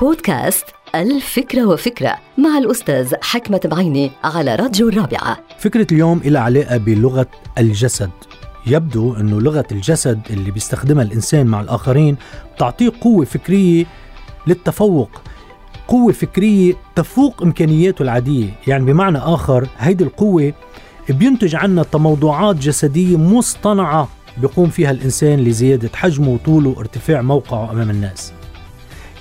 بودكاست الفكرة وفكرة مع الأستاذ حكمة بعيني على راديو الرابعة. فكرة اليوم إلى علاقة بلغة الجسد. يبدو أنه لغة الجسد اللي بيستخدمها الإنسان مع الآخرين بتعطيه قوة فكرية للتفوق. قوة فكرية تفوق إمكانياته العادية. يعني بمعنى آخر هيدي القوة بينتج عنا تموضعات جسدية مصطنعة بيقوم فيها الإنسان لزيادة حجمه وطوله وارتفاع موقعه أمام الناس.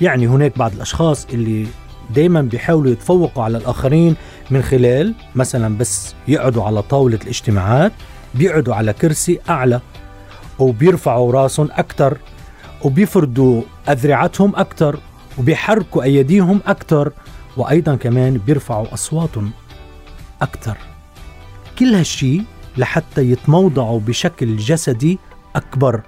يعني هناك بعض الأشخاص اللي دايما بيحاولوا يتفوقوا على الآخرين من خلال مثلا بس يقعدوا على طاولة الاجتماعات بيقعدوا على كرسي أعلى وبيرفعوا راسهم أكثر وبيفردوا أذرعتهم أكثر وبيحركوا أيديهم أكثر وأيضا كمان بيرفعوا أصواتهم أكثر كل هالشي لحتى يتموضعوا بشكل جسدي أكبر.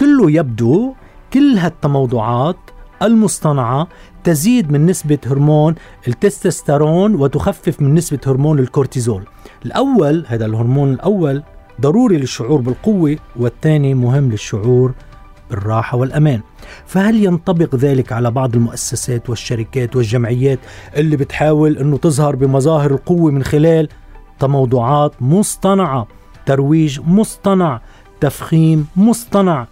كله يبدو كل هالتموضعات المصطنعة تزيد من نسبة هرمون التستوستيرون وتخفف من نسبة هرمون الكورتيزول. الأول هذا الهرمون الأول ضروري للشعور بالقوة والثاني مهم للشعور بالراحة والأمان. فهل ينطبق ذلك على بعض المؤسسات والشركات والجمعيات اللي بتحاول أنه تظهر بمظاهر القوة من خلال تموضعات مصطنعة؟ ترويج مصطنع تفخيم مصطنع.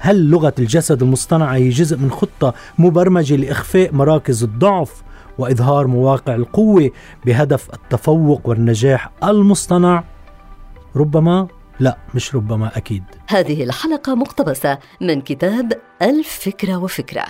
هل لغة الجسد المصطنعة هي جزء من خطة مبرمجة لإخفاء مراكز الضعف وإظهار مواقع القوة بهدف التفوق والنجاح المصطنع؟ ربما لا مش ربما أكيد هذه الحلقة مقتبسة من كتاب الفكرة وفكرة